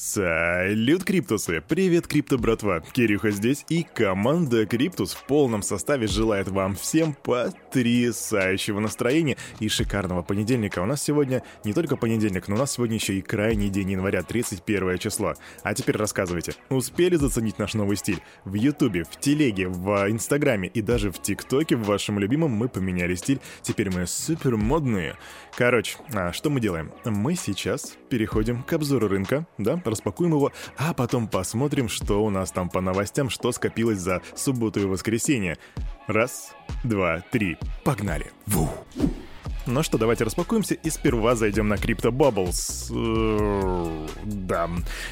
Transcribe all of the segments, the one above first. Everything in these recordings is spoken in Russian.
Салют, Криптусы! Привет, Крипто братва! Кирюха здесь и команда Криптус в полном составе желает вам всем потрясающего настроения и шикарного понедельника. У нас сегодня не только понедельник, но у нас сегодня еще и крайний день января, 31 число. А теперь рассказывайте, успели заценить наш новый стиль? В Ютубе, в Телеге, в Инстаграме и даже в ТикТоке в вашем любимом мы поменяли стиль. Теперь мы супер модные. Короче, а что мы делаем? Мы сейчас переходим к обзору рынка, да, распакуем его, а потом посмотрим, что у нас там по новостям, что скопилось за субботу и воскресенье. Раз, два, три, погнали. Ву! Ну что, давайте распакуемся и сперва зайдем на Crypto Bubbles. Э, да.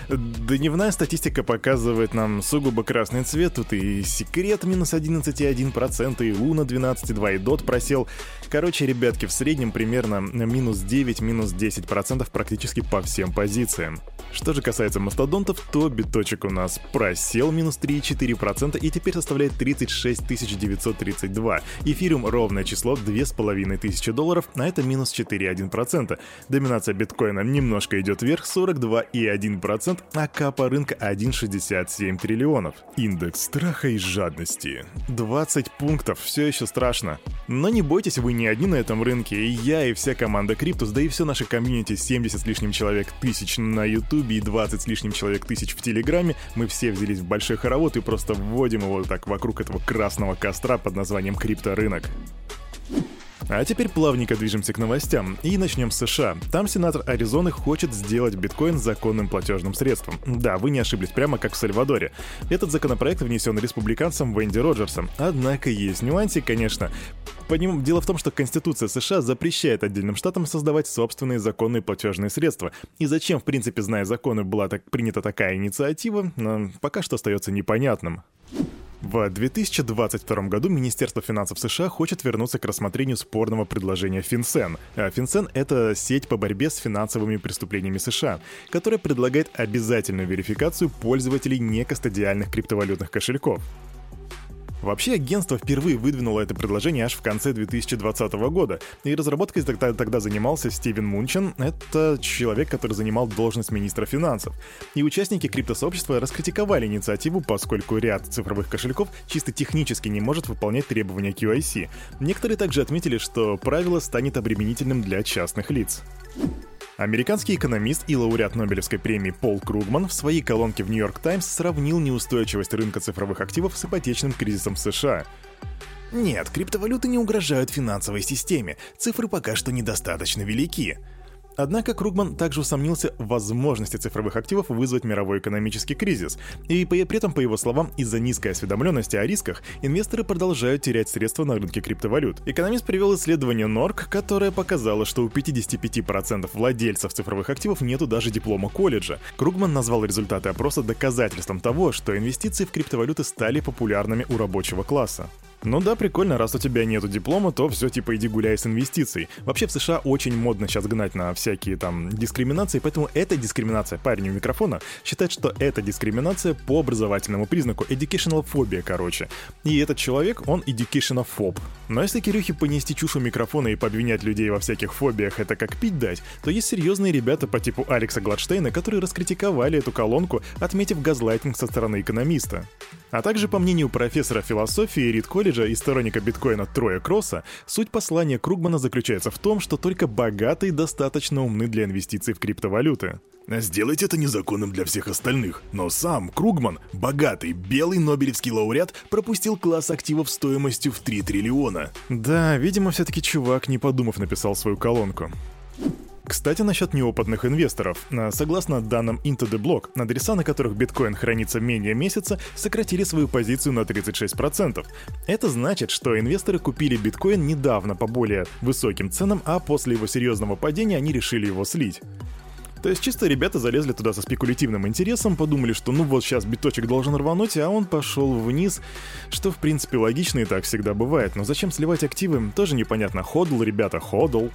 Дневная статистика показывает нам сугубо красный цвет. Тут и секрет минус 11,1%, и Луна 12,2%, и Дот просел. Короче, ребятки, в среднем примерно минус 9, минус 10% практически по всем позициям. Что же касается мастодонтов, то биточек у нас просел минус 3,4% и теперь составляет 36 932. Эфириум ровное число 2500 долларов, а это минус 4,1%. Доминация биткоина немножко идет вверх 42,1%, а капа рынка 1,67 триллионов. Индекс страха и жадности. 20 пунктов, все еще страшно. Но не бойтесь, вы не одни на этом рынке, и я, и вся команда Криптус, да и все наше комьюнити 70 с лишним человек тысяч на Ютубе и 20 с лишним человек тысяч в Телеграме, мы все взялись в большой хоровод и просто вводим его так вокруг этого красного костра под названием крипторынок. А теперь плавненько движемся к новостям. И начнем с США. Там сенатор Аризоны хочет сделать биткоин законным платежным средством. Да, вы не ошиблись, прямо как в Сальвадоре. Этот законопроект внесен республиканцем Венди Роджерсом. Однако есть нюансик, конечно. По ним дело в том, что Конституция США запрещает отдельным штатам создавать собственные законные платежные средства. И зачем, в принципе, зная законы, была так принята такая инициатива, пока что остается непонятным. В 2022 году Министерство финансов США хочет вернуться к рассмотрению спорного предложения FinCEN. FinCEN — это сеть по борьбе с финансовыми преступлениями США, которая предлагает обязательную верификацию пользователей некастодиальных криптовалютных кошельков. Вообще, агентство впервые выдвинуло это предложение аж в конце 2020 года, и разработкой тогда, тогда занимался Стивен Мунчен, это человек, который занимал должность министра финансов. И участники криптосообщества раскритиковали инициативу, поскольку ряд цифровых кошельков чисто технически не может выполнять требования QIC. Некоторые также отметили, что правило станет обременительным для частных лиц. Американский экономист и лауреат Нобелевской премии Пол Кругман в своей колонке в Нью-Йорк Таймс сравнил неустойчивость рынка цифровых активов с ипотечным кризисом в США. Нет, криптовалюты не угрожают финансовой системе, цифры пока что недостаточно велики. Однако Кругман также усомнился в возможности цифровых активов вызвать мировой экономический кризис. И при этом, по его словам, из-за низкой осведомленности о рисках, инвесторы продолжают терять средства на рынке криптовалют. Экономист привел исследование NORC, которое показало, что у 55% владельцев цифровых активов нету даже диплома колледжа. Кругман назвал результаты опроса доказательством того, что инвестиции в криптовалюты стали популярными у рабочего класса. Ну да, прикольно, раз у тебя нету диплома, то все типа иди гуляй с инвестицией. Вообще в США очень модно сейчас гнать на всякие там дискриминации, поэтому эта дискриминация, парень у микрофона, считает, что это дискриминация по образовательному признаку, educational фобия, короче. И этот человек, он educational фоб. Но если Кирюхе понести чушь у микрофона и подвинять людей во всяких фобиях это как пить дать, то есть серьезные ребята по типу Алекса Гладштейна, которые раскритиковали эту колонку, отметив газлайтинг со стороны экономиста. А также, по мнению профессора философии Рид колледжа и сторонника биткоина Троя Кросса, суть послания Кругмана заключается в том, что только богатые достаточно умны для инвестиций в криптовалюты. Сделать это незаконным для всех остальных. Но сам Кругман, богатый белый нобелевский лауреат, пропустил класс активов стоимостью в 3 триллиона. Да, видимо, все-таки чувак, не подумав, написал свою колонку. Кстати, насчет неопытных инвесторов. А, согласно данным Into the Block, адреса, на которых биткоин хранится менее месяца, сократили свою позицию на 36%. Это значит, что инвесторы купили биткоин недавно по более высоким ценам, а после его серьезного падения они решили его слить. То есть чисто ребята залезли туда со спекулятивным интересом, подумали, что ну вот сейчас биточек должен рвануть, а он пошел вниз, что в принципе логично и так всегда бывает. Но зачем сливать активы, тоже непонятно. Ходл, ребята, ходл.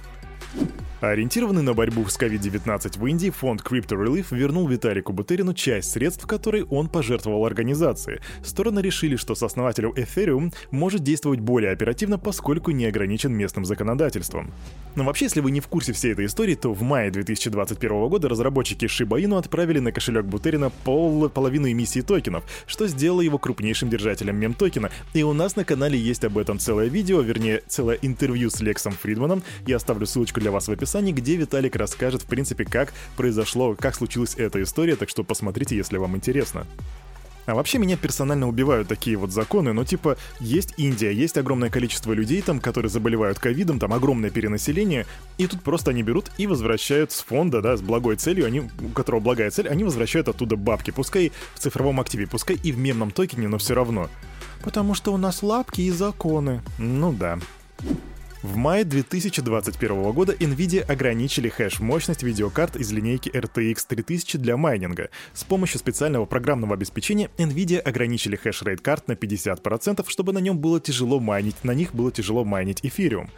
Ориентированный на борьбу с COVID-19 в Индии, фонд Crypto Relief вернул Виталику Бутерину часть средств, которые он пожертвовал организации. Стороны решили, что сооснователю Ethereum может действовать более оперативно, поскольку не ограничен местным законодательством. Но вообще, если вы не в курсе всей этой истории, то в мае 2021 года разработчики Shiba Inu отправили на кошелек Бутерина пол, половину эмиссии токенов, что сделало его крупнейшим держателем мем-токена. И у нас на канале есть об этом целое видео, вернее, целое интервью с Лексом Фридманом. Я оставлю ссылочку для вас в описании описании, где Виталик расскажет, в принципе, как произошло, как случилась эта история, так что посмотрите, если вам интересно. А вообще меня персонально убивают такие вот законы, но типа есть Индия, есть огромное количество людей там, которые заболевают ковидом, там огромное перенаселение, и тут просто они берут и возвращают с фонда, да, с благой целью, они, у которого благая цель, они возвращают оттуда бабки, пускай в цифровом активе, пускай и в мемном токене, но все равно. Потому что у нас лапки и законы. Ну да. В мае 2021 года NVIDIA ограничили хэш-мощность видеокарт из линейки RTX 3000 для майнинга. С помощью специального программного обеспечения NVIDIA ограничили хэш-рейт карт на 50%, чтобы на нем было тяжело майнить, на них было тяжело майнить эфириум.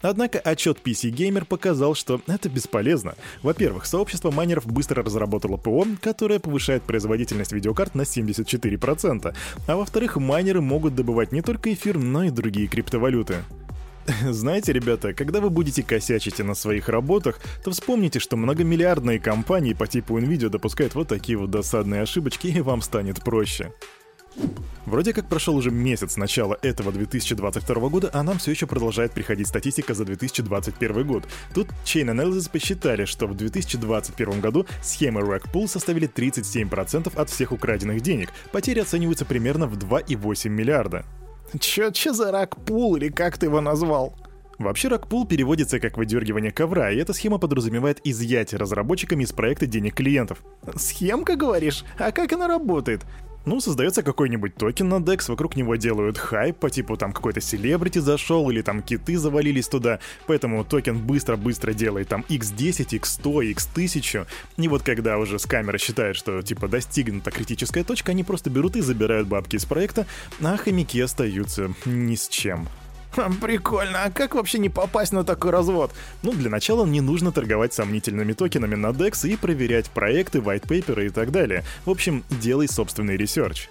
Однако отчет PC Gamer показал, что это бесполезно. Во-первых, сообщество майнеров быстро разработало ПО, которое повышает производительность видеокарт на 74%. А во-вторых, майнеры могут добывать не только эфир, но и другие криптовалюты. Знаете, ребята, когда вы будете косячить на своих работах, то вспомните, что многомиллиардные компании по типу NVIDIA допускают вот такие вот досадные ошибочки, и вам станет проще. Вроде как прошел уже месяц с начала этого 2022 года, а нам все еще продолжает приходить статистика за 2021 год. Тут Chain Analysis посчитали, что в 2021 году схемы Rack Pool составили 37% от всех украденных денег. Потери оцениваются примерно в 2,8 миллиарда. Чё, чё за ракпул или как ты его назвал? Вообще ракпул переводится как выдергивание ковра, и эта схема подразумевает изъятие разработчиками из проекта денег клиентов. Схемка, говоришь? А как она работает? Ну, создается какой-нибудь токен на DEX, вокруг него делают хайп, по типу там какой-то селебрити зашел, или там киты завалились туда, поэтому токен быстро-быстро делает там x10, x100, x1000, и вот когда уже скамеры считают, что типа достигнута критическая точка, они просто берут и забирают бабки из проекта, а хомяки остаются ни с чем. Прикольно, а как вообще не попасть на такой развод? Ну, для начала не нужно торговать сомнительными токенами на DEX и проверять проекты, white paper и так далее. В общем, делай собственный research.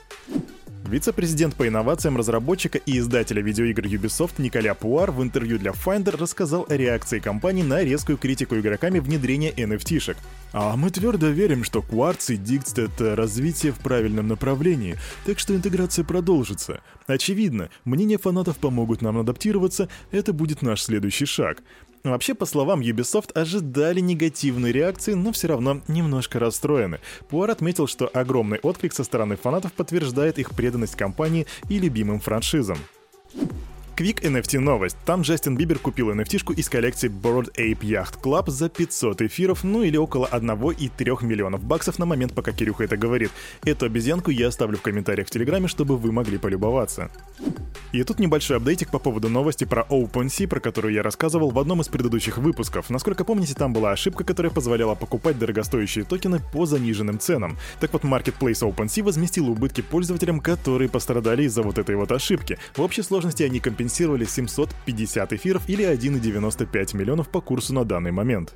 Вице-президент по инновациям разработчика и издателя видеоигр Ubisoft Николя Пуар в интервью для Finder рассказал о реакции компании на резкую критику игроками внедрения NFT-шек. А мы твердо верим, что Quartz и Dix — это развитие в правильном направлении, так что интеграция продолжится. Очевидно, мнения фанатов помогут нам адаптироваться, это будет наш следующий шаг. Вообще, по словам Ubisoft, ожидали негативной реакции, но все равно немножко расстроены. Пуар отметил, что огромный отклик со стороны фанатов подтверждает их преданность компании и любимым франшизам. Quick NFT новость. Там Джастин Бибер купил NFT-шку из коллекции Bored Ape Yacht Club за 500 эфиров, ну или около 1,3 миллионов баксов на момент, пока Кирюха это говорит. Эту обезьянку я оставлю в комментариях в Телеграме, чтобы вы могли полюбоваться. И тут небольшой апдейтик по поводу новости про OpenSea, про которую я рассказывал в одном из предыдущих выпусков. Насколько помните, там была ошибка, которая позволяла покупать дорогостоящие токены по заниженным ценам. Так вот, Marketplace OpenSea возместил убытки пользователям, которые пострадали из-за вот этой вот ошибки. В общей сложности они компенсировали компенсировали 750 эфиров или 1,95 миллионов по курсу на данный момент.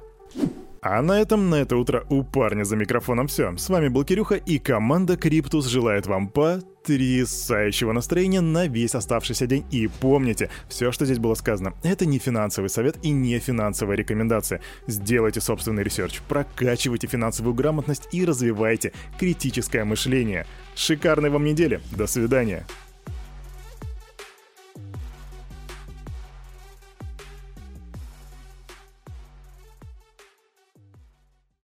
А на этом на это утро у парня за микрофоном все. С вами был Кирюха и команда Криптус желает вам потрясающего настроения на весь оставшийся день. И помните, все, что здесь было сказано, это не финансовый совет и не финансовая рекомендация. Сделайте собственный research, прокачивайте финансовую грамотность и развивайте критическое мышление. Шикарной вам недели. До свидания.